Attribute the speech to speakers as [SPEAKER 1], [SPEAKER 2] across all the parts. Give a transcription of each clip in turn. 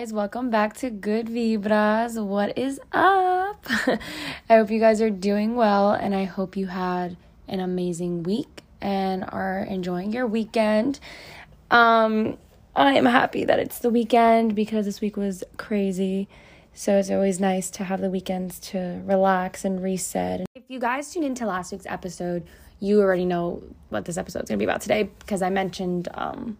[SPEAKER 1] Guys, welcome back to Good Vibras. What is up? I hope you guys are doing well and I hope you had an amazing week and are enjoying your weekend. Um I am happy that it's the weekend because this week was crazy. So it's always nice to have the weekends to relax and reset. If you guys tuned into last week's episode, you already know what this episode is going to be about today because I mentioned um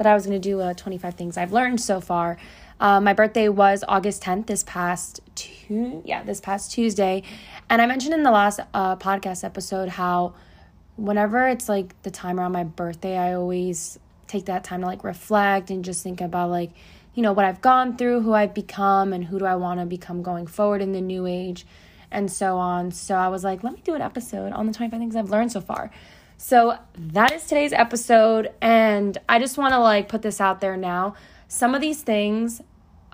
[SPEAKER 1] that I was going to do uh, 25 things I've learned so far. Uh, my birthday was August 10th, this past two, yeah, this past Tuesday, and I mentioned in the last uh, podcast episode how whenever it's like the time around my birthday, I always take that time to like reflect and just think about like you know what I've gone through, who I've become, and who do I want to become going forward in the new age, and so on. So I was like, let me do an episode on the 25 things I've learned so far. So that is today's episode. And I just want to like put this out there now. Some of these things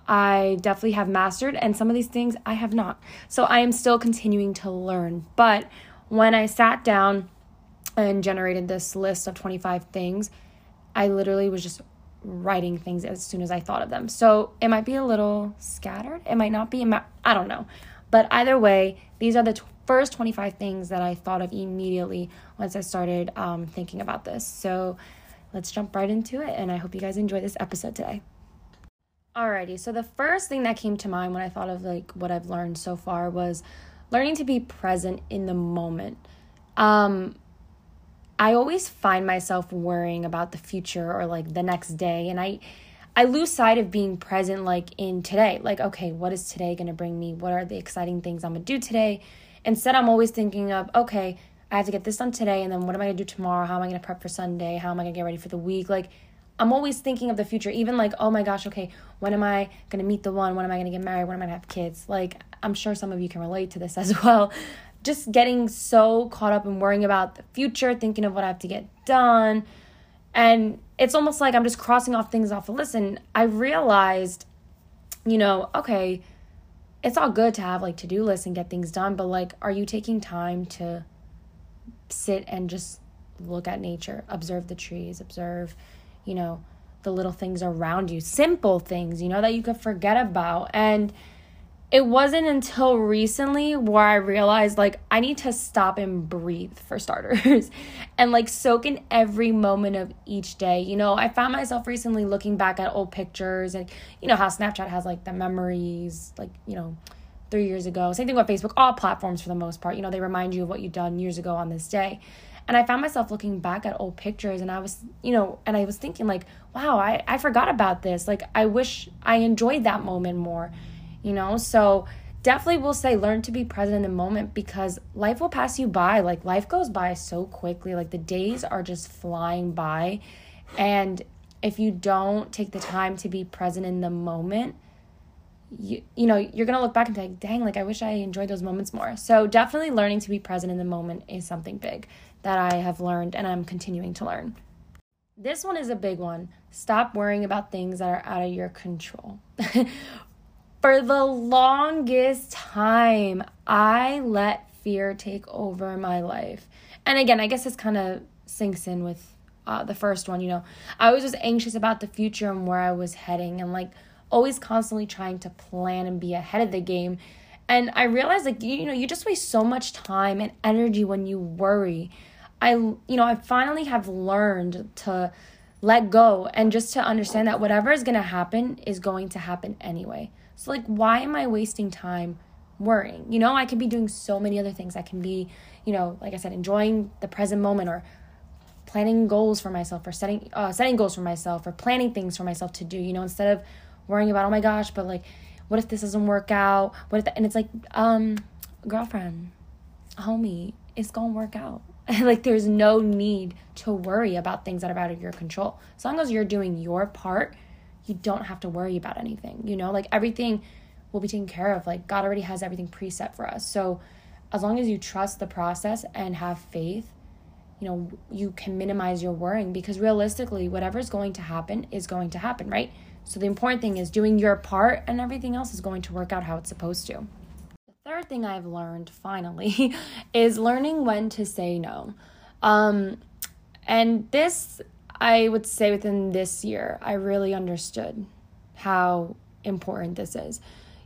[SPEAKER 1] I definitely have mastered, and some of these things I have not. So I am still continuing to learn. But when I sat down and generated this list of 25 things, I literally was just writing things as soon as I thought of them. So it might be a little scattered. It might not be. I don't know. But either way, these are the first 25 things that I thought of immediately once I started um, thinking about this. So let's jump right into it, and I hope you guys enjoy this episode today. Alrighty, so the first thing that came to mind when I thought of like what I've learned so far was learning to be present in the moment. Um, I always find myself worrying about the future or like the next day, and I I lose sight of being present like in today. Like, okay, what is today going to bring me? What are the exciting things I'm going to do today? Instead, I'm always thinking of, okay, I have to get this done today, and then what am I gonna do tomorrow? How am I gonna prep for Sunday? How am I gonna get ready for the week? Like, I'm always thinking of the future, even like, oh my gosh, okay, when am I gonna meet the one? When am I gonna get married? When am I gonna have kids? Like, I'm sure some of you can relate to this as well. Just getting so caught up in worrying about the future, thinking of what I have to get done. And it's almost like I'm just crossing off things off the list. And I realized, you know, okay, it's all good to have like to-do lists and get things done, but like are you taking time to sit and just look at nature, observe the trees, observe, you know, the little things around you, simple things, you know, that you could forget about. And it wasn't until recently where I realized like I need to stop and breathe for starters and like soak in every moment of each day. You know, I found myself recently looking back at old pictures and you know how Snapchat has like the memories, like, you know, three years ago. Same thing with Facebook, all platforms for the most part. You know, they remind you of what you've done years ago on this day. And I found myself looking back at old pictures and I was, you know, and I was thinking like, wow, I, I forgot about this. Like I wish I enjoyed that moment more you know? So definitely will say learn to be present in the moment because life will pass you by. Like life goes by so quickly. Like the days are just flying by. And if you don't take the time to be present in the moment, you you know, you're to look back and be like, "Dang, like I wish I enjoyed those moments more." So definitely learning to be present in the moment is something big that I have learned and I'm continuing to learn. This one is a big one. Stop worrying about things that are out of your control. For the longest time, I let fear take over my life. And again, I guess this kind of sinks in with uh, the first one, you know. I was just anxious about the future and where I was heading and like always constantly trying to plan and be ahead of the game. And I realized like you, you know, you just waste so much time and energy when you worry. I you know, I finally have learned to let go and just to understand that whatever is going to happen is going to happen anyway. So, like, why am I wasting time worrying? You know, I could be doing so many other things. I can be, you know, like I said, enjoying the present moment or planning goals for myself or setting uh, setting goals for myself or planning things for myself to do, you know, instead of worrying about, oh my gosh, but like, what if this doesn't work out? What if, that? and it's like, um, girlfriend, homie, it's gonna work out. like, there's no need to worry about things that are out of your control. As long as you're doing your part you don't have to worry about anything. You know, like everything will be taken care of. Like God already has everything preset for us. So as long as you trust the process and have faith, you know, you can minimize your worrying because realistically, whatever's going to happen is going to happen, right? So the important thing is doing your part and everything else is going to work out how it's supposed to. Third thing I've learned finally is learning when to say no. Um, and this I would say within this year, I really understood. how important this is.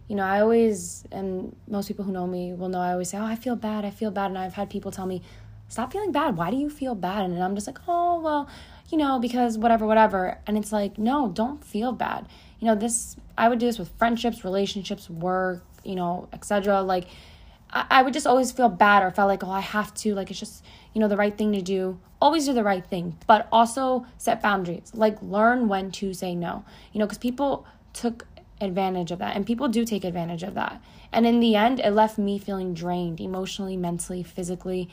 [SPEAKER 1] You know, I always, and most people who know me will know I always say, Oh, I feel bad, I feel bad. And I've had people tell me, Stop feeling bad. Why do you feel bad? And I'm just like, Oh, well, you know, because whatever, whatever. And it's like, No, don't feel bad. You know, this, I would do this with friendships, relationships, work, you know, etc. Like, I, I would just always feel bad or felt like, oh, I have to. Like, it's just, you know, the right thing to do. Always do the right thing, but also set boundaries. Like, learn when to say no. You know, because people took advantage of that, and people do take advantage of that. And in the end, it left me feeling drained emotionally, mentally, physically.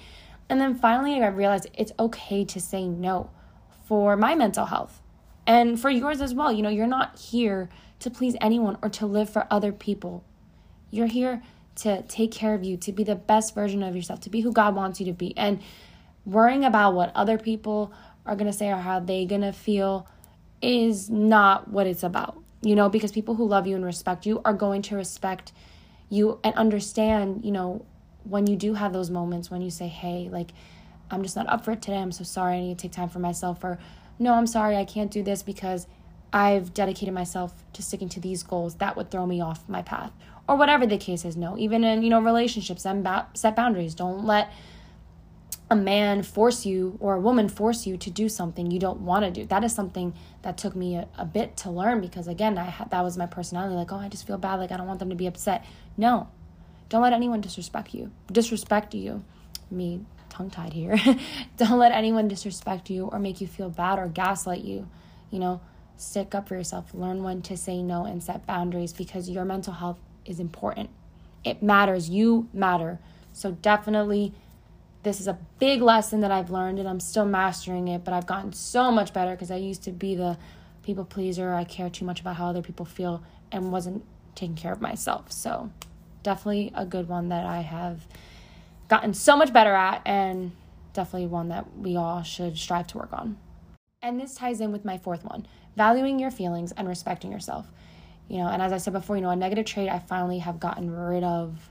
[SPEAKER 1] And then finally, I realized it's okay to say no for my mental health and for yours as well. You know, you're not here to please anyone or to live for other people. You're here to take care of you, to be the best version of yourself, to be who God wants you to be. And worrying about what other people are going to say or how they're going to feel is not what it's about. You know, because people who love you and respect you are going to respect you and understand, you know, when you do have those moments when you say, "Hey, like I'm just not up for it today. I'm so sorry. I need to take time for myself." Or, "No, I'm sorry. I can't do this because I've dedicated myself to sticking to these goals that would throw me off my path or whatever the case is no even in you know relationships and ba- set boundaries. Don't let a man force you or a woman force you to do something you don't want to do. That is something that took me a, a bit to learn because again i that was my personality like oh i just feel bad like i don't want them to be upset. No. Don't let anyone disrespect you disrespect you. Me tongue tied here. Don't let anyone disrespect you or make you feel bad or gaslight you. You know stick up for yourself, learn when to say no and set boundaries because your mental health is important. It matters. You matter. So definitely this is a big lesson that I've learned and I'm still mastering it, but I've gotten so much better because I used to be the people pleaser. I care too much about how other people feel and wasn't taking care of myself. So definitely a good one that I have gotten so much better at and definitely one that we all should strive to work on. And this ties in with my fourth one valuing your feelings and respecting yourself. You know, and as I said before, you know, a negative trait I finally have gotten rid of,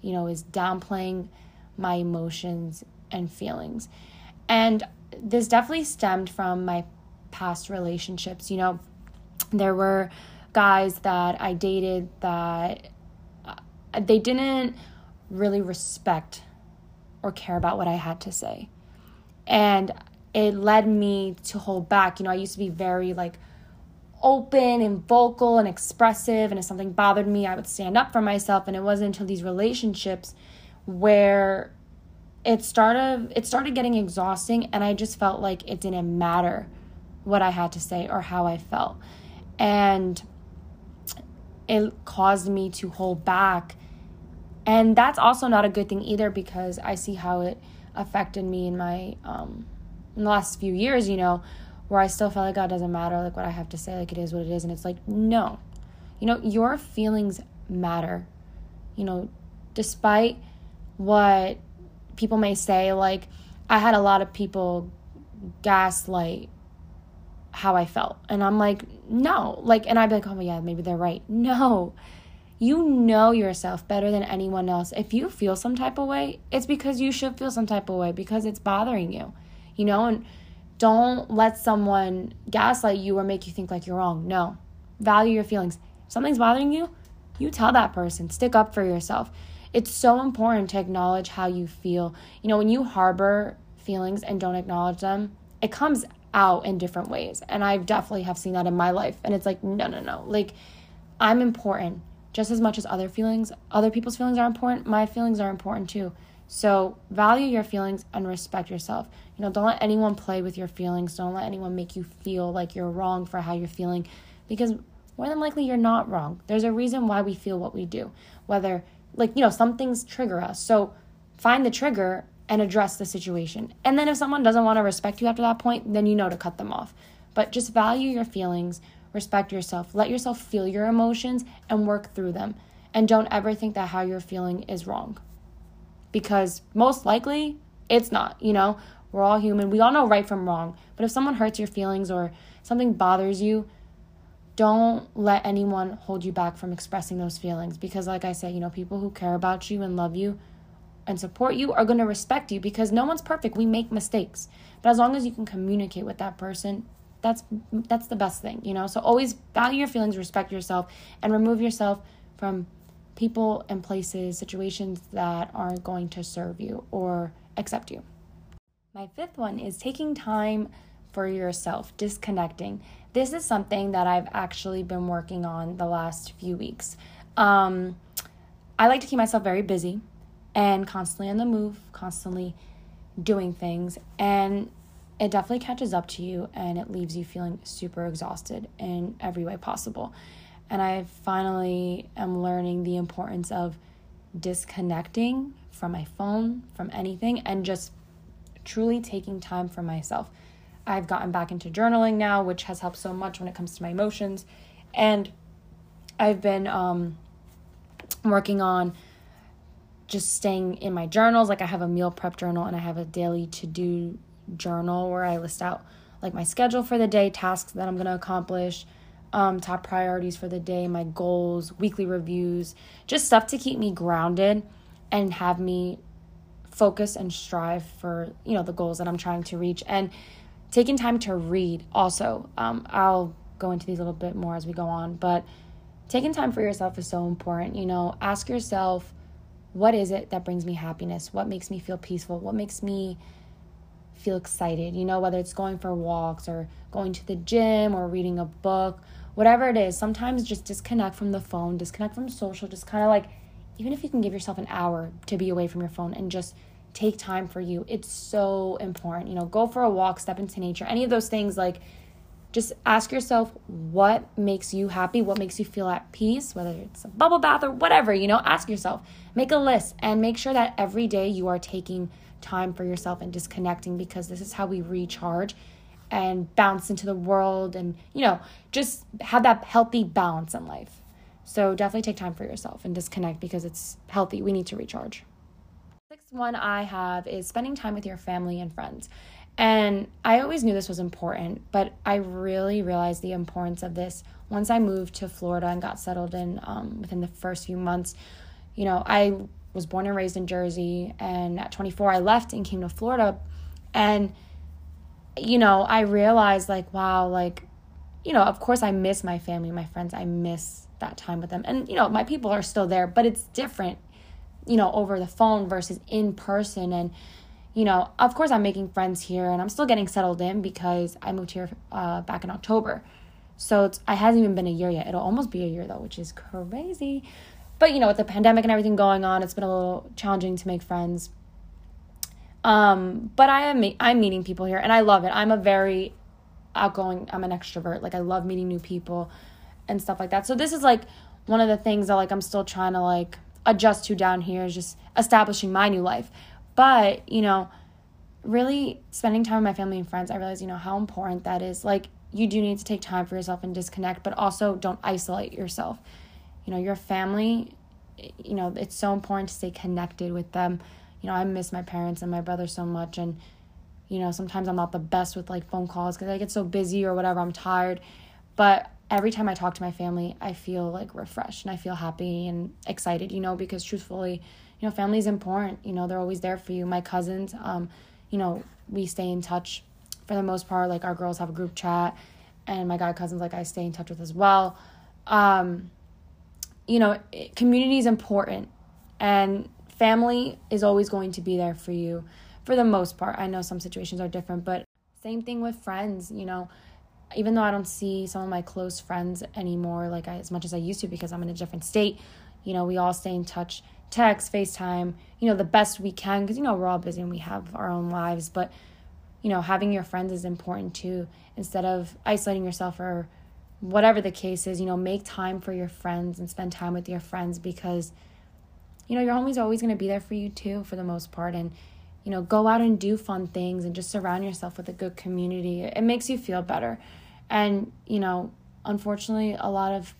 [SPEAKER 1] you know, is downplaying my emotions and feelings. And this definitely stemmed from my past relationships. You know, there were guys that I dated that uh, they didn't really respect or care about what I had to say. And it led me to hold back. You know, I used to be very like open and vocal and expressive, and if something bothered me, I would stand up for myself. And it wasn't until these relationships where it started it started getting exhausting and I just felt like it didn't matter what I had to say or how I felt. And it caused me to hold back. And that's also not a good thing either because I see how it affected me in my um in the last few years, you know, where I still felt like oh, God doesn't matter, like what I have to say, like it is what it is. And it's like, no, you know, your feelings matter. You know, despite what people may say, like I had a lot of people gaslight how I felt. And I'm like, no. Like, and I'd be like, oh, yeah, maybe they're right. No. You know yourself better than anyone else. If you feel some type of way, it's because you should feel some type of way because it's bothering you you know, and don't let someone gaslight you or make you think like you're wrong. No. Value your feelings. If something's bothering you, you tell that person. Stick up for yourself. It's so important to acknowledge how you feel. You know, when you harbor feelings and don't acknowledge them, it comes out in different ways. And I definitely have seen that in my life. And it's like, no, no, no. Like, I'm important just as much as other feelings. Other people's feelings are important. My feelings are important too. So value your feelings and respect yourself. You know, don't let anyone play with your feelings. Don't let anyone make you feel like you're wrong for how you're feeling because more than likely you're not wrong. There's a reason why we feel what we do. Whether like, you know, some things trigger us. So find the trigger and address the situation. And then if someone doesn't want to respect you after that point, then you know to cut them off. But just value your feelings, respect yourself, let yourself feel your emotions and work through them. And don't ever think that how you're feeling is wrong because most likely it's not, you know? We're all human. We all know right from wrong. But if someone hurts your feelings or something bothers you, don't let anyone hold you back from expressing those feelings because like I said, you know, people who care about you and love you and support you are going to respect you because no one's perfect. We make mistakes. But as long as you can communicate with that person, that's that's the best thing, you know? So always value your feelings, respect yourself, and remove yourself from people and places, situations that aren't going to serve you or accept you. My fifth one is taking time for yourself, disconnecting. This is something that I've actually been working on the last few weeks. Um, I like to keep myself very busy and constantly on the move, constantly doing things. And it definitely catches up to you and it leaves you feeling super exhausted in every way possible. And I finally am learning the importance of disconnecting from my phone, from anything, and just truly taking time for myself. I've gotten back into journaling now, which has helped so much when it comes to my emotions. And I've been um, working on just staying in my journals. Like I have a meal prep journal and I have a daily to do journal where I list out like my schedule for the day, tasks that I'm going to accomplish, um, top priorities for the day, my goals, weekly reviews, just stuff to keep me grounded and have me focus and strive for you know the goals that I'm trying to reach and taking time to read also. Um, I'll go into these a little bit more as we go on but taking time for yourself is so important you know. Ask yourself what is it that brings me happiness? What makes me feel peaceful? What makes me feel excited? You know whether it's going for walks or going to the gym or reading a book whatever it is sometimes just disconnect from the phone disconnect from social just kind of like even if you can give yourself an hour to be away from your phone and just take time for you, it's so important. You know, go for a walk, step into nature, any of those things like just ask yourself what makes you happy, what makes you feel at peace, whether it's a bubble bath or whatever, you know, ask yourself. Make a list and make sure that every day you are taking time for yourself and disconnecting because this is how we recharge and bounce into the world and, you know, just have that healthy balance in life. So definitely take time for yourself and disconnect because it's healthy. We need to recharge. Sixth one I have is spending time with your family and friends. And I always knew this was important, but I really realized the importance of this once I moved to Florida and got settled in um, within the first few months. You know, I was born and raised in Jersey, and at 24, I left and came to Florida. And, you know, I realized, like, wow, like, you know, of course, I miss my family, my friends. I miss that time with them. And, you know, my people are still there, but it's different, you know, over the phone versus in person. And, you know, of course, I'm making friends here and I'm still getting settled in because I moved here uh, back in October. So it's, it hasn't even been a year yet. It'll almost be a year though, which is crazy. But, you know, with the pandemic and everything going on, it's been a little challenging to make friends. Um, but I am I'm meeting people here and I love it. I'm a very outgoing, I'm an extrovert. Like I love meeting new people and stuff like that. So this is like one of the things that like I'm still trying to like adjust to down here is just establishing my new life. But, you know, really spending time with my family and friends, I realize, you know, how important that is. Like you do need to take time for yourself and disconnect, but also don't isolate yourself. You know, your family, you know, it's so important to stay connected with them. You know, I miss my parents and my brother so much and you know, sometimes I'm not the best with like phone calls because I get so busy or whatever, I'm tired. But every time I talk to my family, I feel like refreshed and I feel happy and excited, you know, because truthfully, you know, family is important. You know, they're always there for you. My cousins, um, you know, we stay in touch for the most part. Like our girls have a group chat, and my guy cousins, like I stay in touch with as well. Um, you know, community is important, and family is always going to be there for you for the most part. I know some situations are different, but same thing with friends, you know even though I don't see some of my close friends anymore, like I, as much as I used to, because I'm in a different state, you know, we all stay in touch, text, FaceTime, you know, the best we can, because, you know, we're all busy and we have our own lives. But, you know, having your friends is important too, instead of isolating yourself or whatever the case is, you know, make time for your friends and spend time with your friends because, you know, your homies always going to be there for you too, for the most part. And, you know, go out and do fun things and just surround yourself with a good community. It makes you feel better. And, you know, unfortunately, a lot of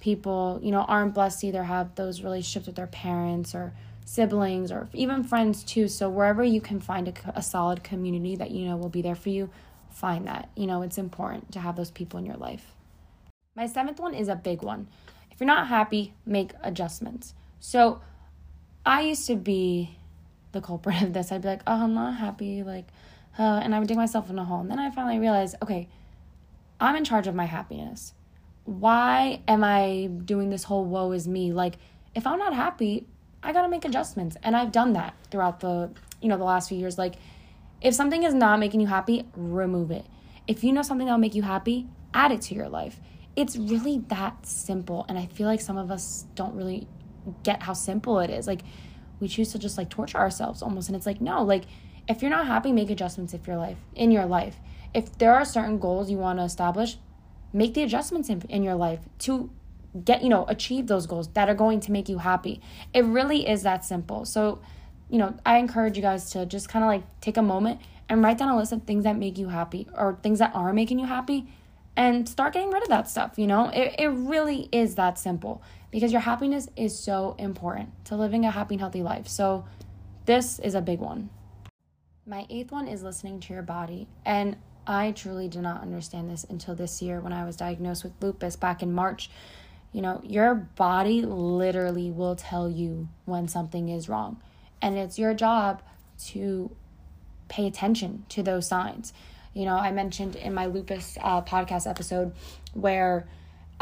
[SPEAKER 1] people, you know, aren't blessed to either have those relationships with their parents or siblings or even friends too. So wherever you can find a, a solid community that you know will be there for you, find that. You know, it's important to have those people in your life. My seventh one is a big one. If you're not happy, make adjustments. So I used to be the culprit of this. I'd be like, oh, I'm not happy, like, uh, and I would dig myself in a hole. And then I finally realized, okay, I'm in charge of my happiness. Why am I doing this whole woe is me? Like, if I'm not happy, I gotta make adjustments. And I've done that throughout the, you know, the last few years. Like, if something is not making you happy, remove it. If you know something that'll make you happy, add it to your life. It's really that simple. And I feel like some of us don't really get how simple it is. Like, we choose to just like torture ourselves almost. And it's like, no, like, if you're not happy, make adjustments if your life in your life. If there are certain goals you want to establish, make the adjustments in, in your life to get, you know, achieve those goals that are going to make you happy. It really is that simple. So, you know, I encourage you guys to just kind of like take a moment and write down a list of things that make you happy or things that are making you happy and start getting rid of that stuff, you know? It, it really is that simple because your happiness is so important to living a happy and healthy life. So, this is a big one. My eighth one is listening to your body. And I truly did not understand this until this year when I was diagnosed with lupus back in March. You know, your body literally will tell you when something is wrong. And it's your job to pay attention to those signs. You know, I mentioned in my lupus uh, podcast episode where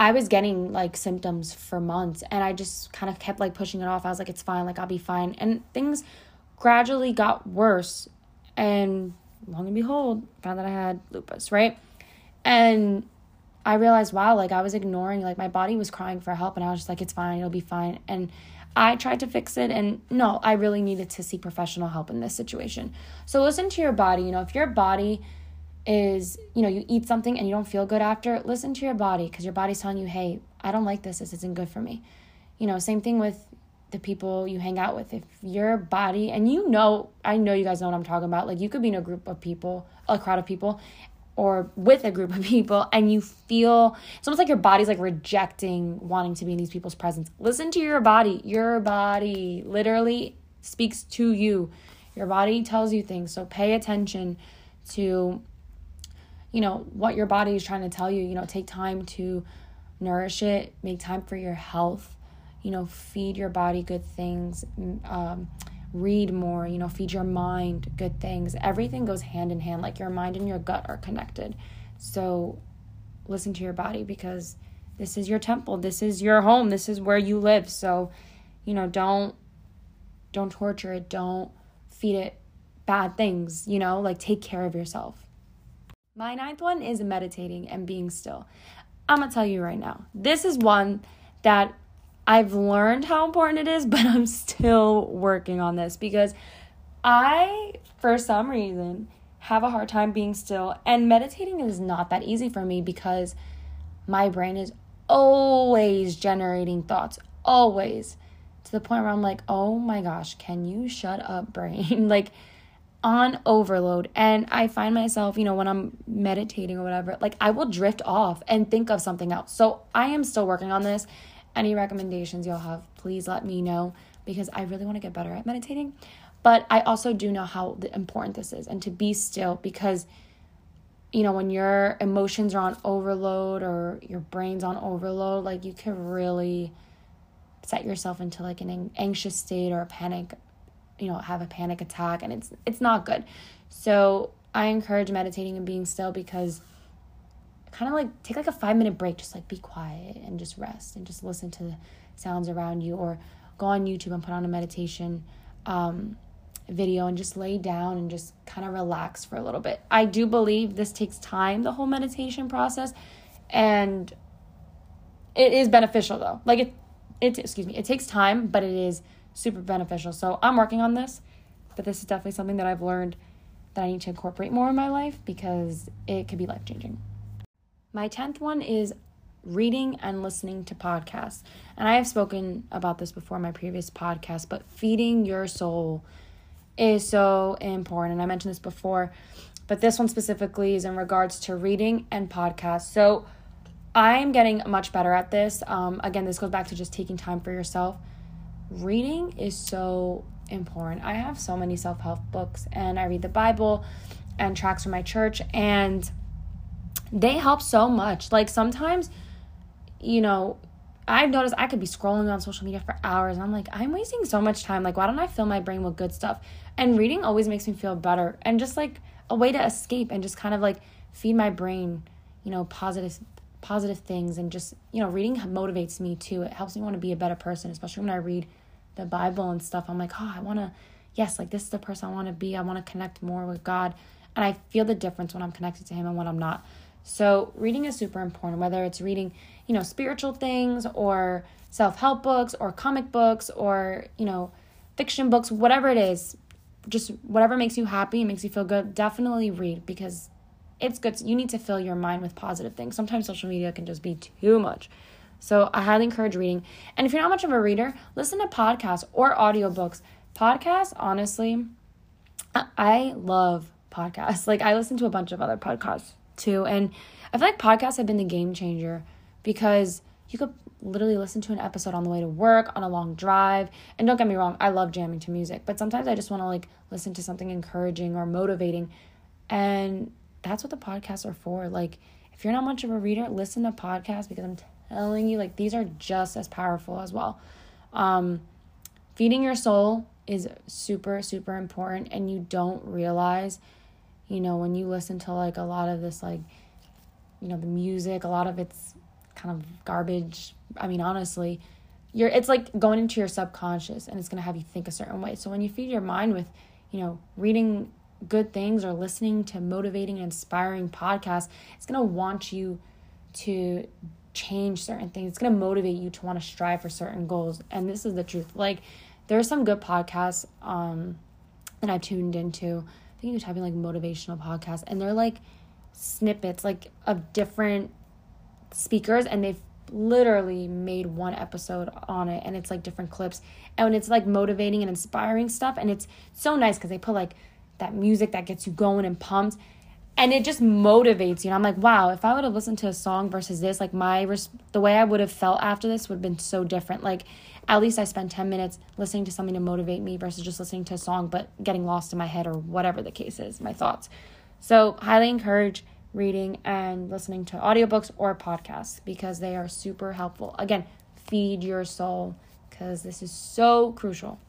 [SPEAKER 1] I was getting like symptoms for months and I just kind of kept like pushing it off. I was like, it's fine, like I'll be fine. And things gradually got worse and long and behold, found that I had lupus, right? And I realized, wow, like I was ignoring, like my body was crying for help, and I was just like, it's fine, it'll be fine. And I tried to fix it, and no, I really needed to seek professional help in this situation. So listen to your body. You know, if your body is, you know, you eat something and you don't feel good after, listen to your body because your body's telling you, hey, I don't like this, this isn't good for me. You know, same thing with the people you hang out with. If your body, and you know, I know you guys know what I'm talking about. Like, you could be in a group of people, a crowd of people, or with a group of people, and you feel it's almost like your body's like rejecting wanting to be in these people's presence. Listen to your body. Your body literally speaks to you. Your body tells you things. So pay attention to, you know, what your body is trying to tell you. You know, take time to nourish it, make time for your health you know, feed your body good things, um, read more, you know, feed your mind good things. Everything goes hand in hand. Like your mind and your gut are connected. So listen to your body because this is your temple. This is your home. This is where you live. So, you know, don't don't torture it. Don't feed it bad things, you know, like take care of yourself. My ninth one is meditating and being still. I'm going to tell you right now. This is one that I've learned how important it is, but I'm still working on this because I, for some reason, have a hard time being still. And meditating is not that easy for me because my brain is always generating thoughts, always to the point where I'm like, oh my gosh, can you shut up, brain? like, on overload. And I find myself, you know, when I'm meditating or whatever, like I will drift off and think of something else. So I am still working on this. Any recommendations you'll have, please let me know because I really want to get better at meditating. But I also do know how important this is and to be still because you know, when your emotions are on overload or your brain's on overload, like you can really set yourself into like an anxious state or a panic, you know, have a panic attack and it's it's not good. So, I encourage meditating and being still because kind of like take like a five minute break, just like be quiet and just rest and just listen to the sounds around you, or go on YouTube and put on a meditation um, video and just lay down and just kind of relax for a little bit. I do believe this takes time, the whole meditation process, and it is beneficial though. Like it, it excuse me, it takes time, but it is super beneficial. So I'm working on this, but this is definitely something that I've learned that I need to incorporate more in my life because it could be life changing. My 10th one is reading and listening to podcasts. And I have spoken about this before in my previous podcast, but feeding your soul is so important. And I mentioned this before, but this one specifically is in regards to reading and podcasts. So I'm getting much better at this. Um, again, this goes back to just taking time for yourself. Reading is so important. I have so many self help books, and I read the Bible and tracts from my church, and they help so much. Like sometimes, you know, I've noticed I could be scrolling on social media for hours and I'm like, I'm wasting so much time. Like, why don't I fill my brain with good stuff? And reading always makes me feel better and just like a way to escape and just kind of like feed my brain, you know, positive positive things and just, you know, reading motivates me too. It helps me want to be a better person, especially when I read the Bible and stuff. I'm like, "Oh, I want to yes, like this is the person I want to be. I want to connect more with God." And I feel the difference when I'm connected to him and when I'm not. So, reading is super important, whether it's reading, you know, spiritual things or self help books or comic books or, you know, fiction books, whatever it is, just whatever makes you happy, makes you feel good, definitely read because it's good. You need to fill your mind with positive things. Sometimes social media can just be too much. So, I highly encourage reading. And if you're not much of a reader, listen to podcasts or audiobooks. Podcasts, honestly, I love podcasts. Like, I listen to a bunch of other podcasts too. And I feel like podcasts have been the game changer because you could literally listen to an episode on the way to work, on a long drive. And don't get me wrong, I love jamming to music, but sometimes I just want to like listen to something encouraging or motivating. And that's what the podcasts are for. Like, if you're not much of a reader, listen to podcasts because I'm telling you, like, these are just as powerful as well. Um, feeding your soul is super, super important, and you don't realize you know, when you listen to like a lot of this, like, you know, the music, a lot of it's kind of garbage. I mean, honestly, you're it's like going into your subconscious and it's going to have you think a certain way. So when you feed your mind with, you know, reading good things or listening to motivating and inspiring podcasts, it's going to want you to change certain things. It's going to motivate you to want to strive for certain goals. And this is the truth. Like there are some good podcasts um that I've tuned into I think you're typing like motivational podcasts, and they're like snippets like of different speakers, and they've literally made one episode on it, and it's like different clips, and it's like motivating and inspiring stuff, and it's so nice because they put like that music that gets you going and pumped and it just motivates you. And I'm like, wow, if I would have listened to a song versus this, like my res- the way I would have felt after this would have been so different. Like at least I spent 10 minutes listening to something to motivate me versus just listening to a song but getting lost in my head or whatever the case is, my thoughts. So, highly encourage reading and listening to audiobooks or podcasts because they are super helpful. Again, feed your soul because this is so crucial.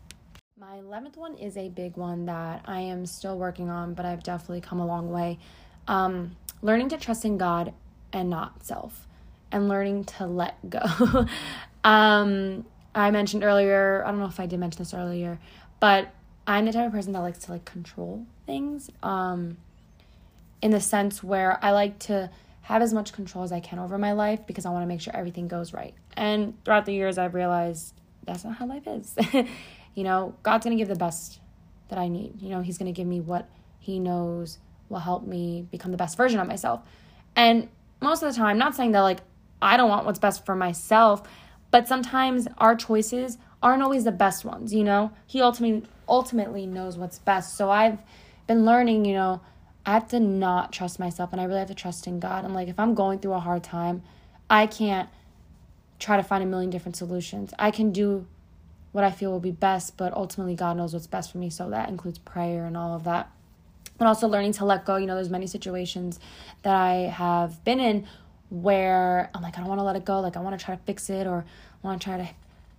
[SPEAKER 1] My 11th one is a big one that I am still working on, but I've definitely come a long way. Um, learning to trust in God and not self, and learning to let go. um, I mentioned earlier, I don't know if I did mention this earlier, but I'm the type of person that likes to like control things. Um, in the sense where I like to have as much control as I can over my life because I want to make sure everything goes right. And throughout the years, I've realized that's not how life is. You know, God's going to give the best that I need. You know, He's going to give me what He knows will help me become the best version of myself. And most of the time, not saying that like I don't want what's best for myself, but sometimes our choices aren't always the best ones, you know? He ultimately ultimately knows what's best. So I've been learning, you know, I have to not trust myself and I really have to trust in God. And like if I'm going through a hard time, I can't try to find a million different solutions. I can do what I feel will be best, but ultimately God knows what's best for me. So that includes prayer and all of that. And also learning to let go. You know, there's many situations that I have been in where I'm like, I don't want to let it go. Like, I want to try to fix it or I want to try to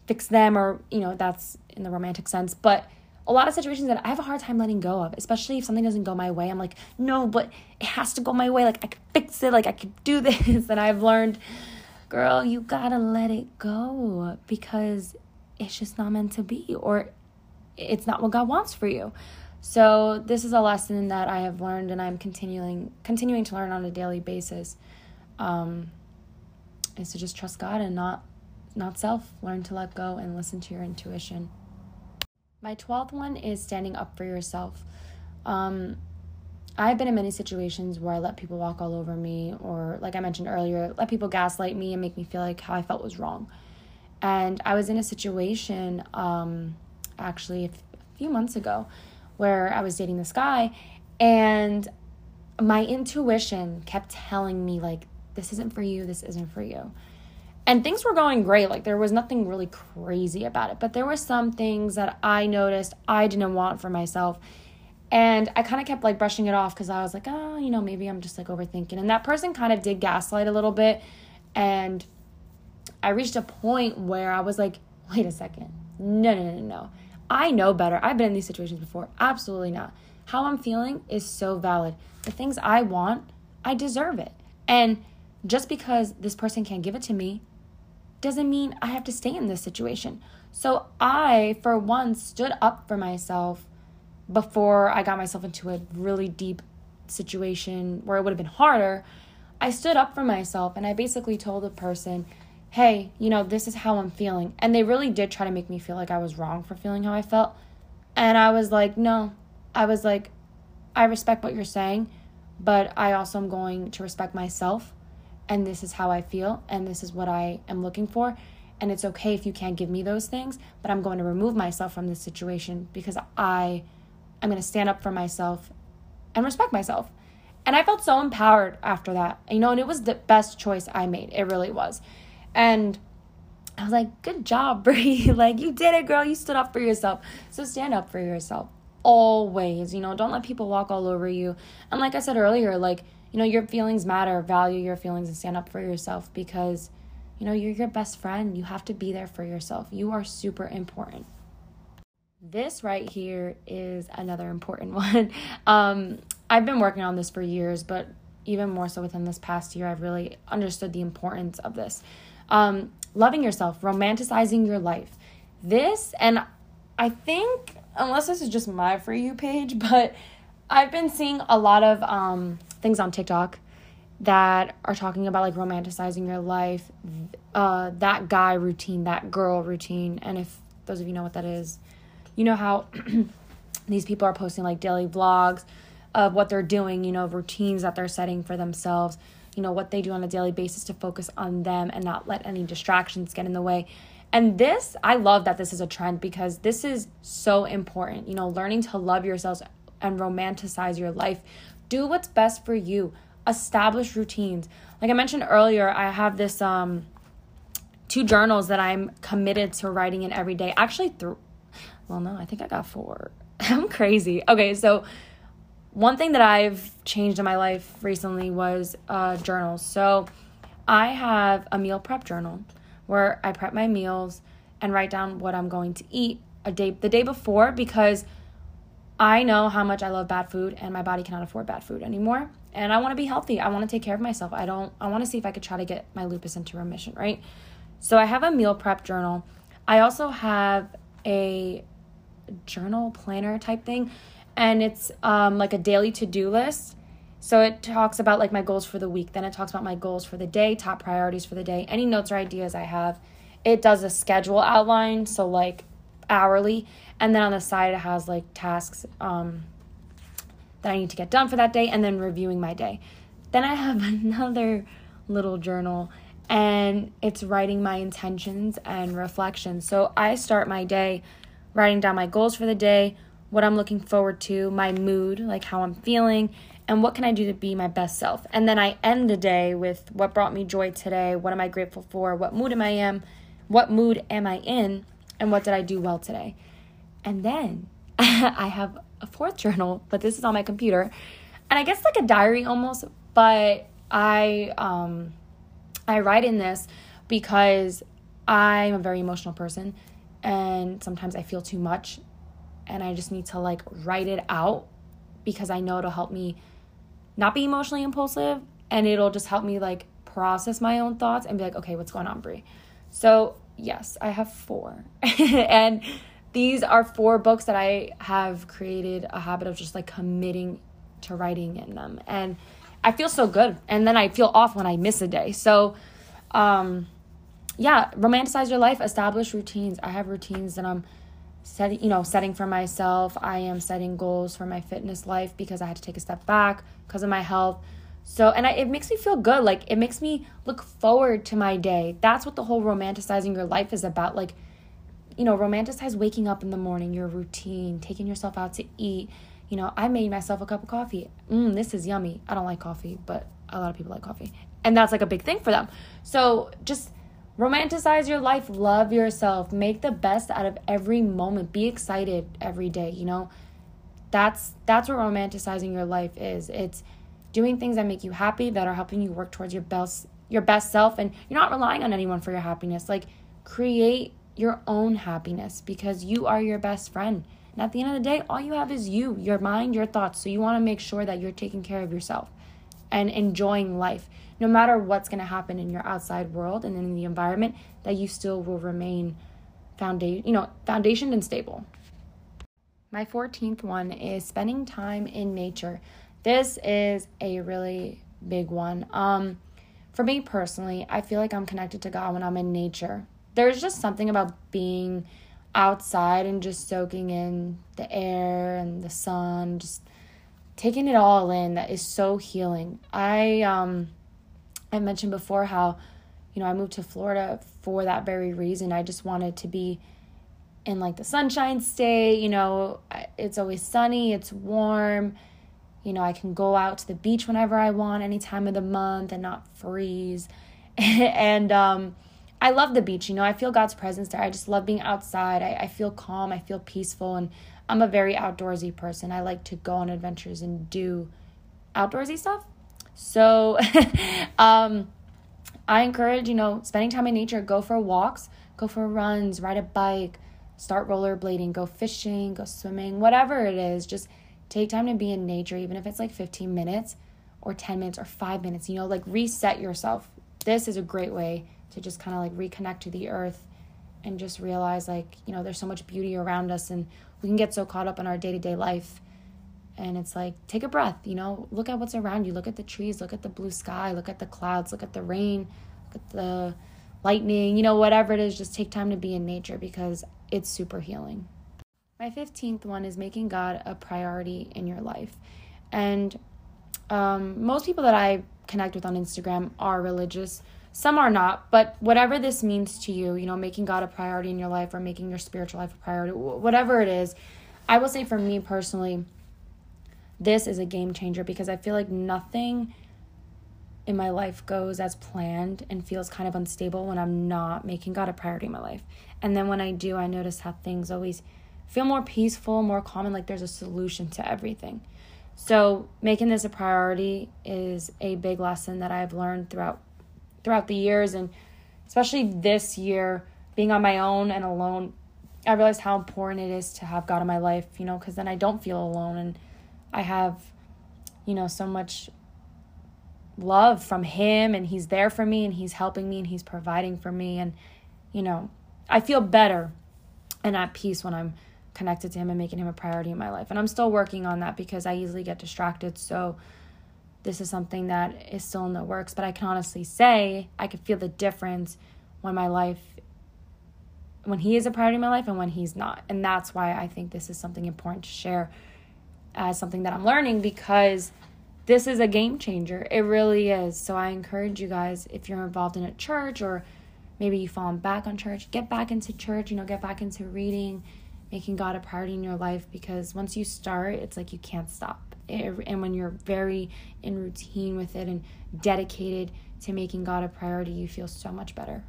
[SPEAKER 1] fix them, or, you know, that's in the romantic sense. But a lot of situations that I have a hard time letting go of, especially if something doesn't go my way. I'm like, no, but it has to go my way. Like, I could fix it. Like, I could do this. And I've learned, girl, you gotta let it go because it's just not meant to be or it's not what God wants for you. So this is a lesson that I have learned and I'm continuing continuing to learn on a daily basis. Um, is to just trust God and not not self. Learn to let go and listen to your intuition. My 12th one is standing up for yourself. Um, I've been in many situations where I let people walk all over me, or like I mentioned earlier, let people gaslight me and make me feel like how I felt was wrong. And I was in a situation um, actually a, f- a few months ago where I was dating this guy, and my intuition kept telling me, like, this isn't for you, this isn't for you. And things were going great. Like, there was nothing really crazy about it, but there were some things that I noticed I didn't want for myself. And I kind of kept like brushing it off because I was like, oh, you know, maybe I'm just like overthinking. And that person kind of did gaslight a little bit. And I reached a point where I was like, wait a second. No, no, no, no. I know better. I've been in these situations before. Absolutely not. How I'm feeling is so valid. The things I want, I deserve it. And just because this person can't give it to me doesn't mean I have to stay in this situation. So I, for once, stood up for myself before I got myself into a really deep situation where it would have been harder. I stood up for myself and I basically told the person, hey, you know, this is how I'm feeling. And they really did try to make me feel like I was wrong for feeling how I felt. And I was like, no. I was like, I respect what you're saying, but I also am going to respect myself. And this is how I feel. And this is what I am looking for. And it's okay if you can't give me those things, but I'm going to remove myself from this situation because I I'm going to stand up for myself and respect myself. And I felt so empowered after that. You know, and it was the best choice I made. It really was. And I was like, good job, Brie. like, you did it, girl. You stood up for yourself. So stand up for yourself always. You know, don't let people walk all over you. And like I said earlier, like, you know, your feelings matter. Value your feelings and stand up for yourself because, you know, you're your best friend. You have to be there for yourself. You are super important. This right here is another important one. Um, I've been working on this for years, but even more so within this past year, I've really understood the importance of this. Um, loving yourself, romanticizing your life. This, and I think, unless this is just my For You page, but I've been seeing a lot of um, things on TikTok that are talking about like romanticizing your life, uh, that guy routine, that girl routine. And if those of you know what that is, you know how these people are posting like daily vlogs of what they're doing, you know, routines that they're setting for themselves, you know, what they do on a daily basis to focus on them and not let any distractions get in the way. And this, I love that this is a trend because this is so important. You know, learning to love yourselves and romanticize your life. Do what's best for you. Establish routines. Like I mentioned earlier, I have this um two journals that I'm committed to writing in every day. Actually, through well, no, I think I got four. I'm crazy. Okay, so one thing that I've changed in my life recently was uh, journals. So I have a meal prep journal where I prep my meals and write down what I'm going to eat a day the day before because I know how much I love bad food and my body cannot afford bad food anymore. And I want to be healthy. I want to take care of myself. I don't I want to see if I could try to get my lupus into remission, right? So I have a meal prep journal. I also have a journal planner type thing and it's um, like a daily to-do list. So it talks about like my goals for the week. Then it talks about my goals for the day top priorities for the day any notes or ideas i have. It does a schedule outline so like hourly. And then on the side it has like tasks um, that i need to get done for that day and then reviewing my day. Then i have another little journal and it's writing my intentions and reflections. So i start my day writing down my goals for the day, what I'm looking forward to, my mood, like how I'm feeling, and what can I do to be my best self. And then I end the day with what brought me joy today, what am I grateful for, what mood am I in, what mood am I in, and what did I do well today. And then I have a fourth journal, but this is on my computer. And I guess like a diary almost, but I um I write in this because I'm a very emotional person and sometimes I feel too much and I just need to like write it out because I know it'll help me not be emotionally impulsive and it'll just help me like process my own thoughts and be like, okay, what's going on, Brie? So, yes, I have four. and these are four books that I have created a habit of just like committing to writing in them. And I feel so good. And then I feel off when I miss a day. So, um, yeah, romanticize your life, establish routines. I have routines that I'm setting, you know, setting for myself. I am setting goals for my fitness life because I had to take a step back because of my health. So, and I, it makes me feel good. Like, it makes me look forward to my day. That's what the whole romanticizing your life is about. Like, you know, romanticize waking up in the morning, your routine, taking yourself out to eat. You know, I made myself a cup of coffee. Mmm, this is yummy. I don't like coffee, but a lot of people like coffee. And that's like a big thing for them. So, just romanticize your life love yourself make the best out of every moment. Be excited every day you know? That's that's what romanticizing your life is. It's doing things that make you happy that are helping you work towards your best your best self and you're not relying on anyone for your happiness. Like create your own happiness because you are your best friend. And at the end of the day all you have is you your mind your thoughts. So you want to make sure that you're taking care of yourself and enjoying life no matter what's going to happen in your outside world and in the environment, that you still will remain foundation, you know, foundation and stable. My 14th one is spending time in nature. This is a really big one. Um, for me personally, I feel like I'm connected to God when I'm in nature. There's just something about being outside and just soaking in the air and the sun, just taking it all in that is so healing. I um I mentioned before how you know, I moved to Florida for that very reason. I just wanted to be in like the sunshine state, you know, it's always sunny, it's warm. You know, I can go out to the beach whenever I want, any time of the month and not freeze. and um I love the beach, you know, I feel God's presence there. I just love being outside. I, I feel calm, I feel peaceful, and I'm a very outdoorsy person. I like to go on adventures and do outdoorsy stuff. So um I encourage, you know, spending time in nature, go for walks, go for runs, ride a bike, start rollerblading, go fishing, go swimming, whatever it is, just take time to be in nature, even if it's like 15 minutes or 10 minutes or five minutes, you know, like reset yourself. This is a great way to just kind of like reconnect to the earth and just realize like, you know, there's so much beauty around us and we can get so caught up in our day to day life. And it's like, take a breath, you know, look at what's around you. Look at the trees, look at the blue sky, look at the clouds, look at the rain, look at the lightning, you know, whatever it is, just take time to be in nature because it's super healing. My 15th one is making God a priority in your life. And um, most people that I connect with on Instagram are religious. Some are not, but whatever this means to you, you know, making God a priority in your life or making your spiritual life a priority, whatever it is, I will say for me personally, this is a game changer because I feel like nothing in my life goes as planned and feels kind of unstable when I'm not making God a priority in my life. And then when I do, I notice how things always feel more peaceful, more calm, and like there's a solution to everything. So making this a priority is a big lesson that I've learned throughout throughout the years and especially this year being on my own and alone. I realized how important it is to have God in my life, you know, because then I don't feel alone and I have, you know, so much love from him and he's there for me and he's helping me and he's providing for me and you know i feel better and at peace when i'm connected to him and making him a priority in my life. And i'm still working on that because i easily get distracted. So this is something that is still in the works. But i can honestly say i can feel the difference when my life when he is a priority in my life and when he's not. And that's why i think this is something important to share as something that i'm learning because this is a game changer. It really is. So I encourage you guys, if you're involved in a church or maybe you've fallen back on church, get back into church, you know, get back into reading, making God a priority in your life because once you start, it's like you can't stop. It, and when you're very in routine with it and dedicated to making God a priority, you feel so much better.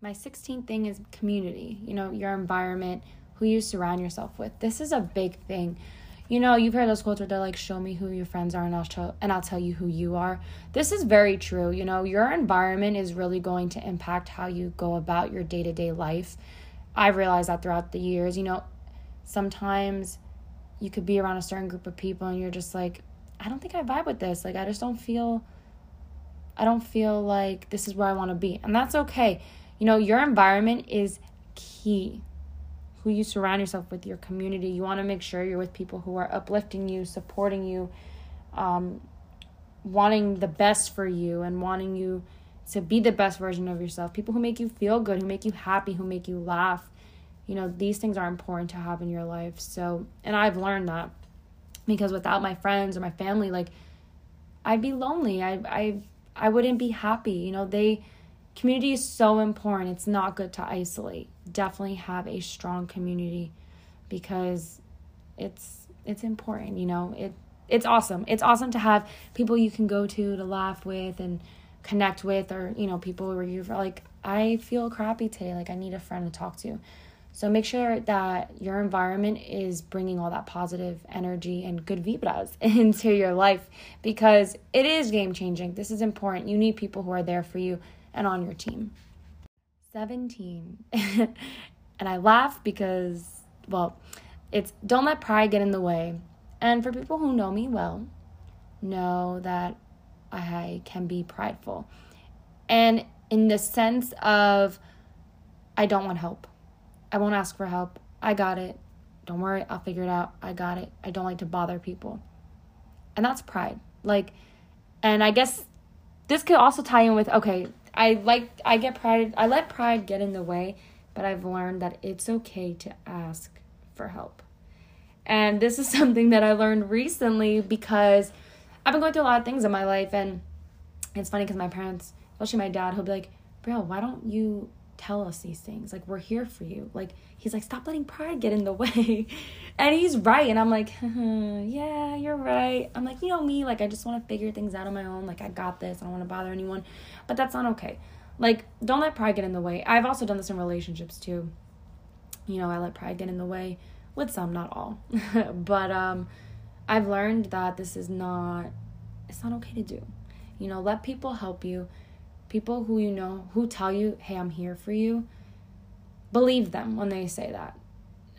[SPEAKER 1] My 16th thing is community, you know, your environment, who you surround yourself with. This is a big thing you know, you've heard those quotes where they're like, "Show me who your friends are, and I'll show, and I'll tell you who you are." This is very true. You know, your environment is really going to impact how you go about your day to day life. I've realized that throughout the years. You know, sometimes you could be around a certain group of people, and you're just like, "I don't think I vibe with this. Like, I just don't feel." I don't feel like this is where I want to be. And that's okay. You know, your environment is key who you surround yourself with, your community. You want to make sure you're with people who are uplifting you, supporting you, um, wanting the best for you, and wanting you to be the best version of yourself. People who make you feel good, who make you happy, who make you laugh. You know, these things are important to have in your life. So, and I've learned that because without my friends or my family, like, I'd be lonely. I, I, I wouldn't be happy. You know, they, community is so important. It's not good to isolate. Definitely have a strong community because it's it's important, you know. It it's awesome. It's awesome to have people you can go to to laugh with and connect with or, you know, people where you're like I feel crappy today, like I need a friend to talk to. So make sure that your environment is bringing all that positive energy and good vibras into your life because it is game changing. This is important. You need people who are there for you and on your team. 17. and I laugh because, well, it's don't let pride get in the way. And for people who know me well, know that I can be prideful. And in the sense of, I don't want help. I won't ask for help. I got it. Don't worry, I'll figure it out. I got it. I don't like to bother people. And that's pride. Like, and I guess this could also tie in with okay, I like, I get pride, I let pride get in the way, but I've learned that it's okay to ask for help. And this is something that I learned recently because I've been going through a lot of things in my life. And it's funny because my parents, especially my dad, he'll be like, Bro, why don't you tell us these things? Like, we're here for you. Like, he's like, Stop letting pride get in the way. and he's right. And I'm like, Yeah, you're right. I'm like, You know me, like, I just want to figure things out on my own. Like, I got this. I don't want to bother anyone. But that's not okay. Like, don't let pride get in the way. I've also done this in relationships too. You know, I let pride get in the way with some, not all. but um, I've learned that this is not, it's not okay to do. You know, let people help you. People who you know, who tell you, hey, I'm here for you, believe them when they say that.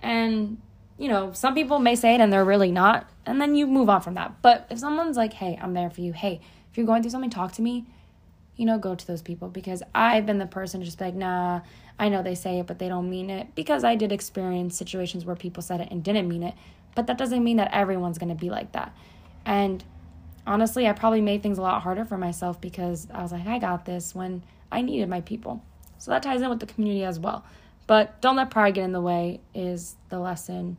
[SPEAKER 1] And, you know, some people may say it and they're really not, and then you move on from that. But if someone's like, hey, I'm there for you, hey, if you're going through something, talk to me, you know, go to those people because I've been the person to just be like, nah, I know they say it, but they don't mean it because I did experience situations where people said it and didn't mean it. But that doesn't mean that everyone's going to be like that. And honestly, I probably made things a lot harder for myself because I was like, I got this when I needed my people. So that ties in with the community as well. But don't let pride get in the way is the lesson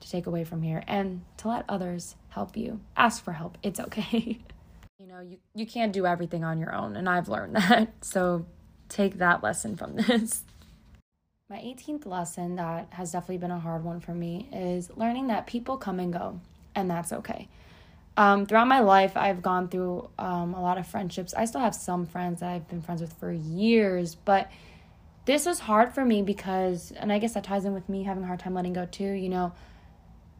[SPEAKER 1] to take away from here and to let others help you. Ask for help. It's okay. you know, you, you can't do everything on your own, and I've learned that. So take that lesson from this. My 18th lesson that has definitely been a hard one for me is learning that people come and go, and that's okay. Um, throughout my life, I've gone through um, a lot of friendships. I still have some friends that I've been friends with for years, but this was hard for me because, and I guess that ties in with me having a hard time letting go too. You know,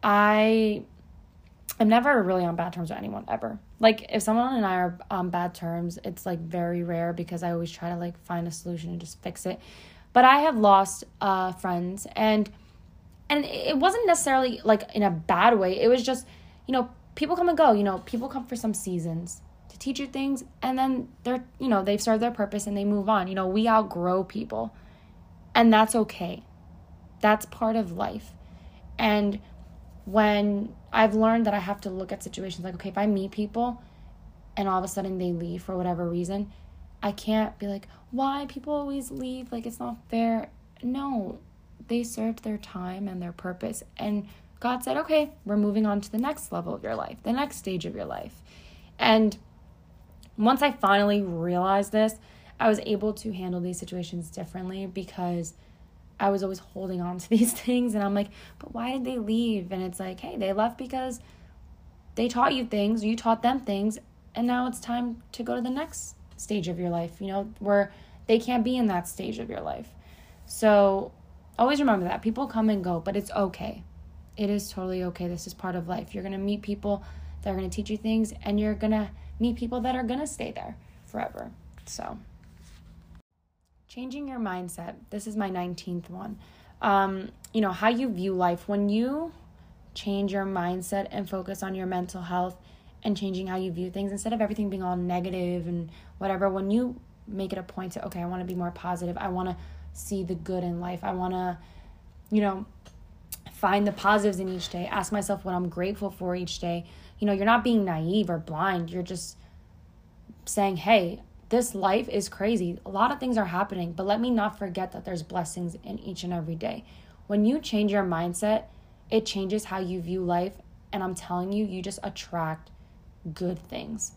[SPEAKER 1] I I'm never really on bad terms with anyone ever. Like if someone and I are on bad terms, it's like very rare because I always try to like find a solution and just fix it. But I have lost uh friends and and it wasn't necessarily like in a bad way. It was just, you know, people come and go, you know, people come for some seasons to teach you things and then they're, you know, they've served their purpose and they move on. You know, we outgrow people. And that's okay. That's part of life. And when I've learned that I have to look at situations like, okay, if I meet people and all of a sudden they leave for whatever reason, I can't be like, why people always leave? Like, it's not fair. No, they served their time and their purpose. And God said, okay, we're moving on to the next level of your life, the next stage of your life. And once I finally realized this, I was able to handle these situations differently because I was always holding on to these things and I'm like, but why did they leave? And it's like, hey, they left because they taught you things, you taught them things, and now it's time to go to the next stage of your life, you know, where they can't be in that stage of your life. So always remember that people come and go, but it's okay. It is totally okay. This is part of life. You're going to meet people that are going to teach you things, and you're going to meet people that are going to stay there forever. So. Changing your mindset. This is my 19th one. Um, you know, how you view life. When you change your mindset and focus on your mental health and changing how you view things instead of everything being all negative and whatever, when you make it a point to, okay, I want to be more positive, I want to see the good in life, I want to, you know, find the positives in each day, ask myself what I'm grateful for each day. You know, you're not being naive or blind, you're just saying, hey, this life is crazy. A lot of things are happening, but let me not forget that there's blessings in each and every day. When you change your mindset, it changes how you view life. And I'm telling you, you just attract good things.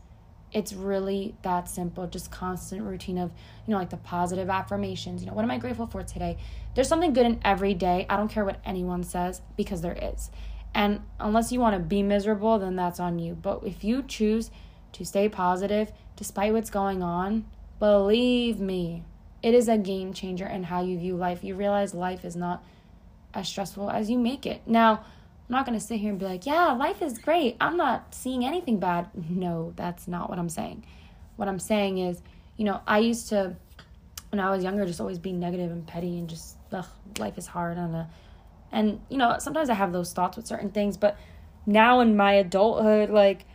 [SPEAKER 1] It's really that simple, just constant routine of, you know, like the positive affirmations. You know, what am I grateful for today? There's something good in every day. I don't care what anyone says because there is. And unless you want to be miserable, then that's on you. But if you choose to stay positive, despite what's going on, believe me, it is a game changer in how you view life. You realize life is not as stressful as you make it. Now, I'm not going to sit here and be like, yeah, life is great. I'm not seeing anything bad. No, that's not what I'm saying. What I'm saying is, you know, I used to, when I was younger, just always be negative and petty and just, ugh, life is hard. And, and, you know, sometimes I have those thoughts with certain things, but now in my adulthood, like,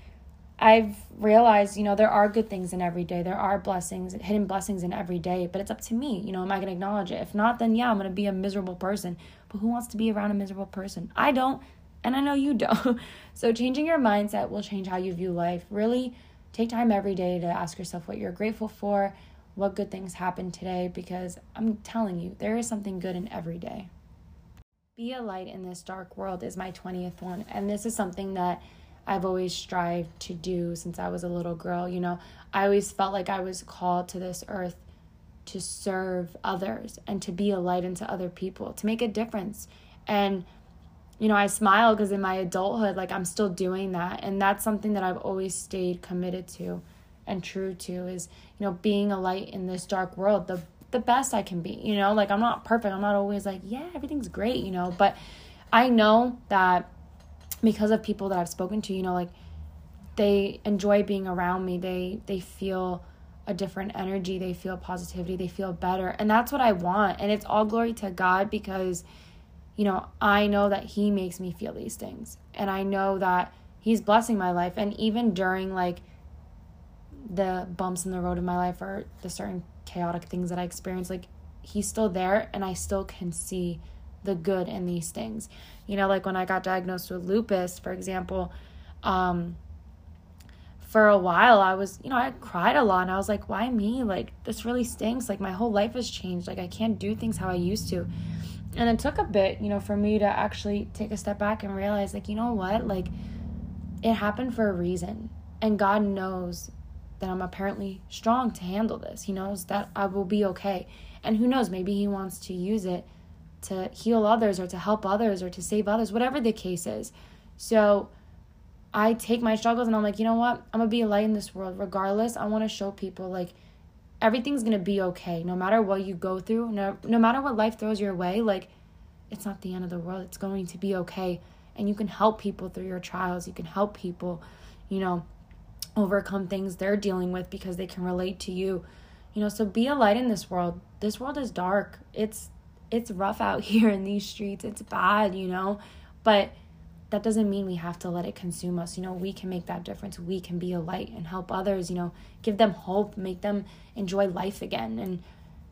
[SPEAKER 1] I've realized, you know, there are good things in every day. There are blessings, hidden blessings in every day, but it's up to me. You know, am I going to acknowledge it? If not, then yeah, I'm going to be a miserable person. But who wants to be around a miserable person? I don't, and I know you don't. so changing your mindset will change how you view life. Really take time every day to ask yourself what you're grateful for, what good things happened today, because I'm telling you, there is something good in every day. Be a light in this dark world is my 20th one. And this is something that I've always strived to do since I was a little girl. You know, I always felt like I was called to this earth to serve others and to be a light into other people, to make a difference. And, you know, I smile because in my adulthood, like I'm still doing that. And that's something that I've always stayed committed to and true to is, you know, being a light in this dark world, the the best I can be. You know, like I'm not perfect. I'm not always like, yeah, everything's great, you know, but I know that because of people that I've spoken to, you know, like they enjoy being around me. They they feel a different energy, they feel positivity, they feel better. And that's what I want. And it's all glory to God because you know, I know that he makes me feel these things. And I know that he's blessing my life and even during like the bumps in the road of my life or the certain chaotic things that I experience, like he's still there and I still can see the good in these things. You know, like when I got diagnosed with lupus, for example, um, for a while I was, you know, I cried a lot and I was like, why me? Like, this really stinks. Like, my whole life has changed. Like, I can't do things how I used to. And it took a bit, you know, for me to actually take a step back and realize, like, you know what? Like, it happened for a reason. And God knows that I'm apparently strong to handle this. He knows that I will be okay. And who knows, maybe He wants to use it to heal others or to help others or to save others, whatever the case is. So I take my struggles and I'm like, you know what? I'm gonna be a light in this world. Regardless, I wanna show people like everything's gonna be okay. No matter what you go through, no no matter what life throws your way, like it's not the end of the world. It's going to be okay. And you can help people through your trials. You can help people, you know, overcome things they're dealing with because they can relate to you. You know, so be a light in this world. This world is dark. It's it's rough out here in these streets. It's bad, you know, but that doesn't mean we have to let it consume us. You know, we can make that difference. We can be a light and help others, you know, give them hope, make them enjoy life again and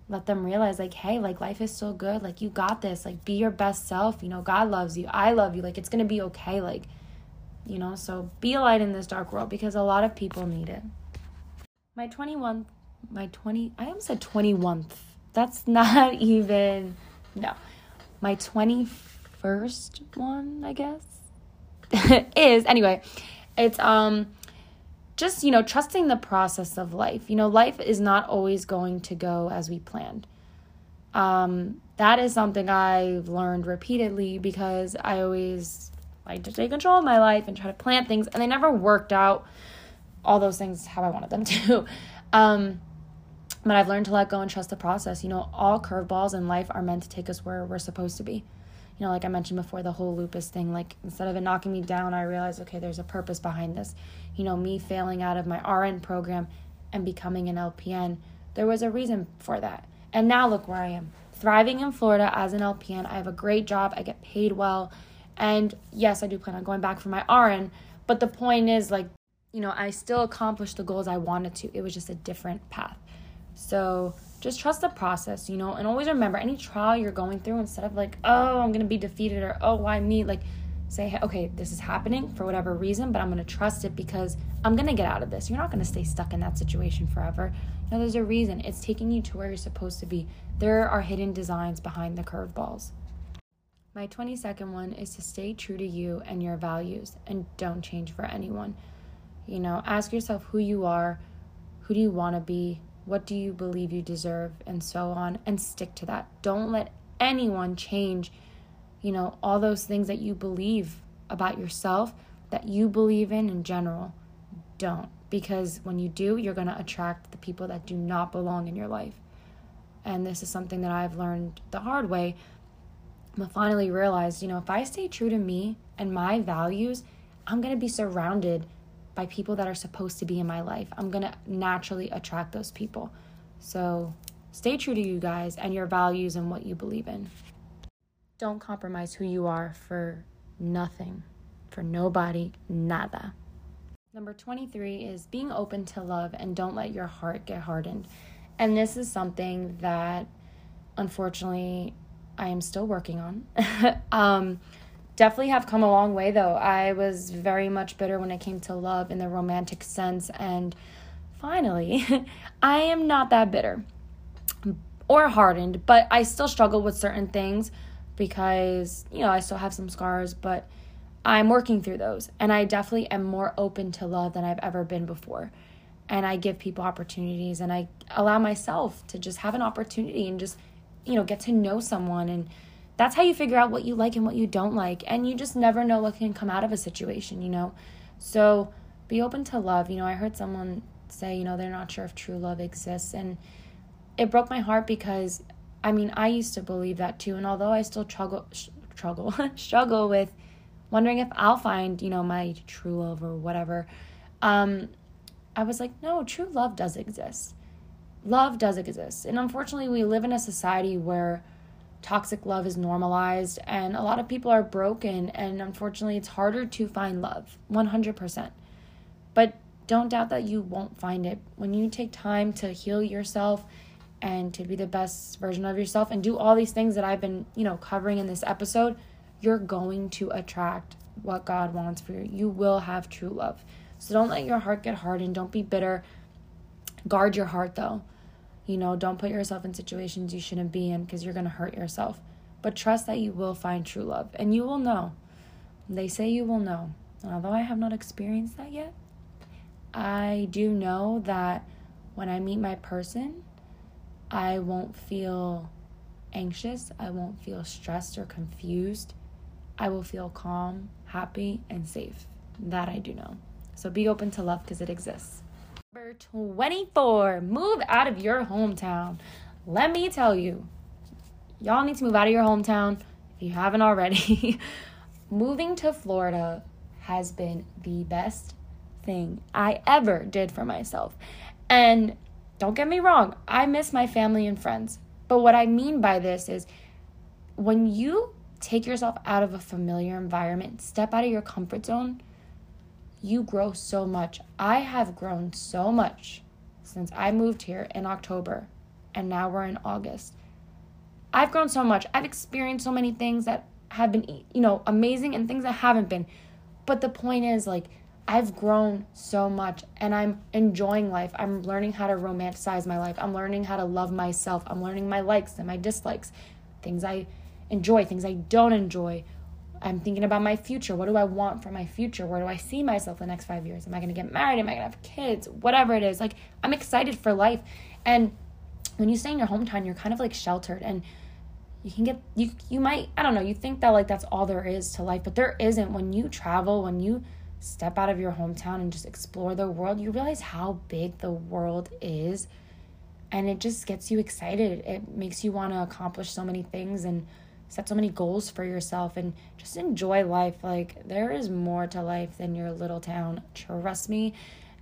[SPEAKER 1] let them realize like, hey, like life is so good. Like you got this. Like be your best self. You know, God loves you. I love you. Like it's going to be okay. Like, you know, so be a light in this dark world because a lot of people need it. My 21 my 20 I almost said 21th that's not even no. My 21st one, I guess, is anyway, it's um just, you know, trusting the process of life. You know, life is not always going to go as we planned. Um that is something I've learned repeatedly because I always like to take control of my life and try to plan things and they never worked out all those things how I wanted them to. Um but I've learned to let go and trust the process. You know, all curveballs in life are meant to take us where we're supposed to be. You know, like I mentioned before, the whole lupus thing, like instead of it knocking me down, I realized, okay, there's a purpose behind this. You know, me failing out of my RN program and becoming an LPN, there was a reason for that. And now look where I am, thriving in Florida as an LPN. I have a great job, I get paid well. And yes, I do plan on going back for my RN, but the point is, like, you know, I still accomplished the goals I wanted to. It was just a different path. So just trust the process, you know, and always remember any trial you're going through, instead of like, oh, I'm gonna be defeated or oh, why me? Like, say, okay, this is happening for whatever reason, but I'm gonna trust it because I'm gonna get out of this. You're not gonna stay stuck in that situation forever. You know, there's a reason. It's taking you to where you're supposed to be. There are hidden designs behind the curveballs. My 22nd one is to stay true to you and your values and don't change for anyone. You know, ask yourself who you are, who do you want to be, what do you believe you deserve? And so on. And stick to that. Don't let anyone change, you know, all those things that you believe about yourself, that you believe in in general. Don't. Because when you do, you're going to attract the people that do not belong in your life. And this is something that I've learned the hard way. I finally realized, you know, if I stay true to me and my values, I'm going to be surrounded by people that are supposed to be in my life. I'm going to naturally attract those people. So stay true to you guys and your values and what you believe in. Don't compromise who you are for nothing, for nobody, nada. Number 23 is being open to love and don't let your heart get hardened. And this is something that unfortunately I am still working on. um, definitely have come a long way though. I was very much bitter when it came to love in the romantic sense. And finally, I am not that bitter or hardened, but I still struggle with certain things because, you know, I still have some scars, but I'm working through those. And I definitely am more open to love than I've ever been before. And I give people opportunities and I allow myself to just have an opportunity and just, you know, get to know someone. And that's how you figure out what you like and what you don't like. And you just never know what can come out of a situation, you know? So be open to love. You know, I heard someone say, you know, they're not sure if true love exists. And it broke my heart because I mean, I used to believe that too. And although I still struggle, struggle, struggle with wondering if I'll find, you know, my true love or whatever, um, I was like, no, true love does exist. Love does exist. And unfortunately, we live in a society where toxic love is normalized and a lot of people are broken. And unfortunately, it's harder to find love 100%. But don't doubt that you won't find it. When you take time to heal yourself, and to be the best version of yourself and do all these things that I've been, you know, covering in this episode, you're going to attract what God wants for you. You will have true love. So don't let your heart get hardened. Don't be bitter. Guard your heart though. You know, don't put yourself in situations you shouldn't be in because you're going to hurt yourself. But trust that you will find true love and you will know. They say you will know. And although I have not experienced that yet, I do know that when I meet my person, I won't feel anxious. I won't feel stressed or confused. I will feel calm, happy, and safe. That I do know. So be open to love because it exists. Number 24, move out of your hometown. Let me tell you, y'all need to move out of your hometown if you haven't already. Moving to Florida has been the best thing I ever did for myself. And don't get me wrong, I miss my family and friends. But what I mean by this is when you take yourself out of a familiar environment, step out of your comfort zone, you grow so much. I have grown so much since I moved here in October and now we're in August. I've grown so much. I've experienced so many things that have been, you know, amazing and things that haven't been. But the point is, like, I've grown so much and I'm enjoying life. I'm learning how to romanticize my life. I'm learning how to love myself. I'm learning my likes and my dislikes, things I enjoy, things I don't enjoy. I'm thinking about my future. What do I want for my future? Where do I see myself the next five years? Am I going to get married? Am I going to have kids? Whatever it is. Like, I'm excited for life. And when you stay in your hometown, you're kind of like sheltered and you can get you you might I don't know, you think that like that's all there is to life, but there isn't when you travel, when you step out of your hometown and just explore the world, you realize how big the world is. And it just gets you excited. It makes you want to accomplish so many things and set so many goals for yourself and just enjoy life. Like, there is more to life than your little town. Trust me.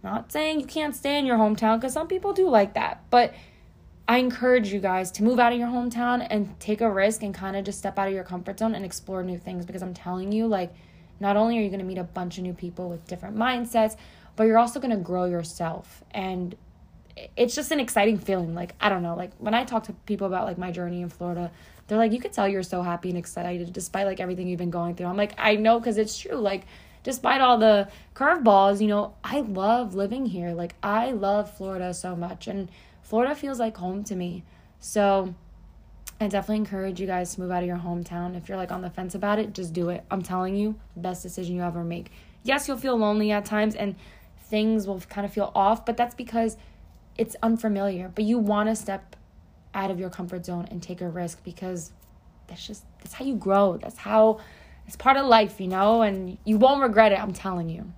[SPEAKER 1] Not saying you can't stay in your hometown because some people do like that. But I encourage you guys to move out of your hometown and take a risk and kind of just step out of your comfort zone and explore new things because I'm telling you, like, not only are you going to meet a bunch of new people with different mindsets, but you're also going to grow yourself. And it's just an exciting feeling. Like, I don't know, like when I talk to people about like my journey in Florida, they're like, you could tell you're so happy and excited despite like everything you've been going through. I'm like, I know because it's true. Like, despite all the curveballs, you know, I love living here. Like, I love Florida so much. And Florida feels like home to me. So, I definitely encourage you guys to move out of your hometown. If you're like on the fence about it, just do it. I'm telling you, best decision you ever make. Yes, you'll feel lonely at times and things will kind of feel off, but that's because it's unfamiliar. But you want to step out of your comfort zone and take a risk because that's just that's how you grow. That's how it's part of life, you know, and you won't regret it, I'm telling you.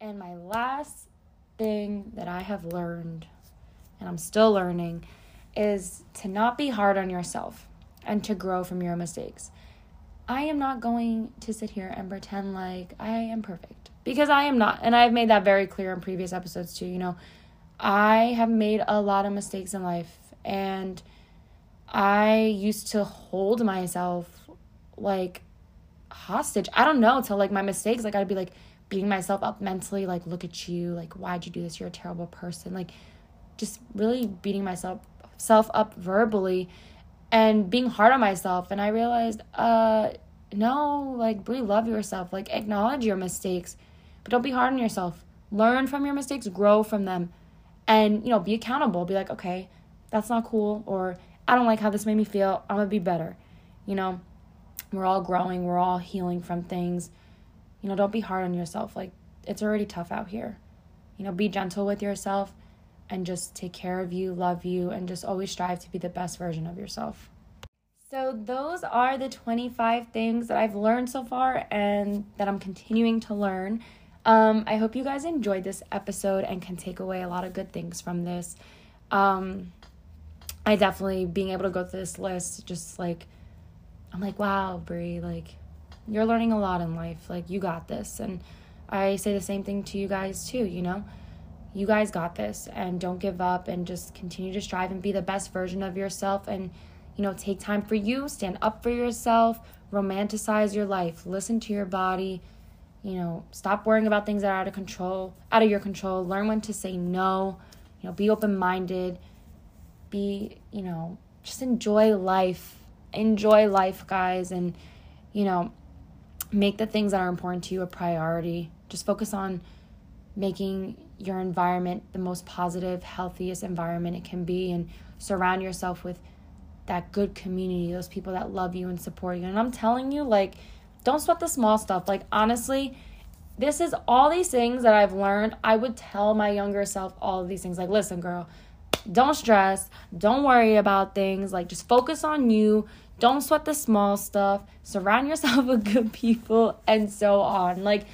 [SPEAKER 1] And my last thing that I have learned and I'm still learning is to not be hard on yourself and to grow from your mistakes. I am not going to sit here and pretend like I am perfect because I am not. And I've made that very clear in previous episodes too. You know, I have made a lot of mistakes in life and I used to hold myself like hostage. I don't know, to like my mistakes. Like I'd be like, beating myself up mentally, like, look at you, like, why'd you do this? You're a terrible person. Like, just really beating myself self up verbally and being hard on myself. And I realized, uh, no, like, Brie, love yourself. Like, acknowledge your mistakes, but don't be hard on yourself. Learn from your mistakes, grow from them, and, you know, be accountable. Be like, okay, that's not cool, or I don't like how this made me feel. I'm gonna be better. You know, we're all growing, we're all healing from things. You know, don't be hard on yourself. Like, it's already tough out here. You know, be gentle with yourself and just take care of you, love you, and just always strive to be the best version of yourself. So, those are the 25 things that I've learned so far and that I'm continuing to learn. Um, I hope you guys enjoyed this episode and can take away a lot of good things from this. Um, I definitely, being able to go through this list, just like, I'm like, wow, Brie, like, you're learning a lot in life. Like, you got this. And I say the same thing to you guys, too, you know? You guys got this. And don't give up and just continue to strive and be the best version of yourself. And, you know, take time for you, stand up for yourself, romanticize your life, listen to your body. You know, stop worrying about things that are out of control, out of your control. Learn when to say no. You know, be open minded. Be, you know, just enjoy life. Enjoy life, guys. And, you know, make the things that are important to you a priority. Just focus on making your environment the most positive, healthiest environment it can be, and surround yourself with that good community, those people that love you and support you. And I'm telling you, like, don't sweat the small stuff. Like, honestly, this is all these things that I've learned. I would tell my younger self all of these things. Like, listen, girl, don't stress. Don't worry about things. Like, just focus on you. Don't sweat the small stuff. Surround yourself with good people and so on. Like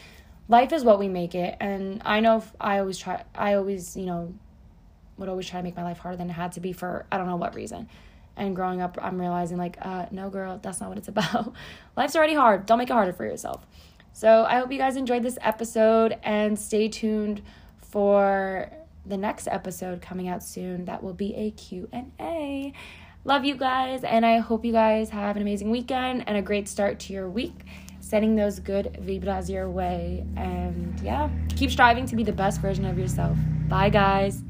[SPEAKER 1] life is what we make it. And I know I always try I always, you know, would always try to make my life harder than it had to be for I don't know what reason. And growing up, I'm realizing like, uh, no, girl, that's not what it's about. Life's already hard. Don't make it harder for yourself. So I hope you guys enjoyed this episode and stay tuned for the next episode coming out soon. That will be a Q&A. Love you guys, and I hope you guys have an amazing weekend and a great start to your week. Sending those good vibras your way. And yeah, keep striving to be the best version of yourself. Bye, guys.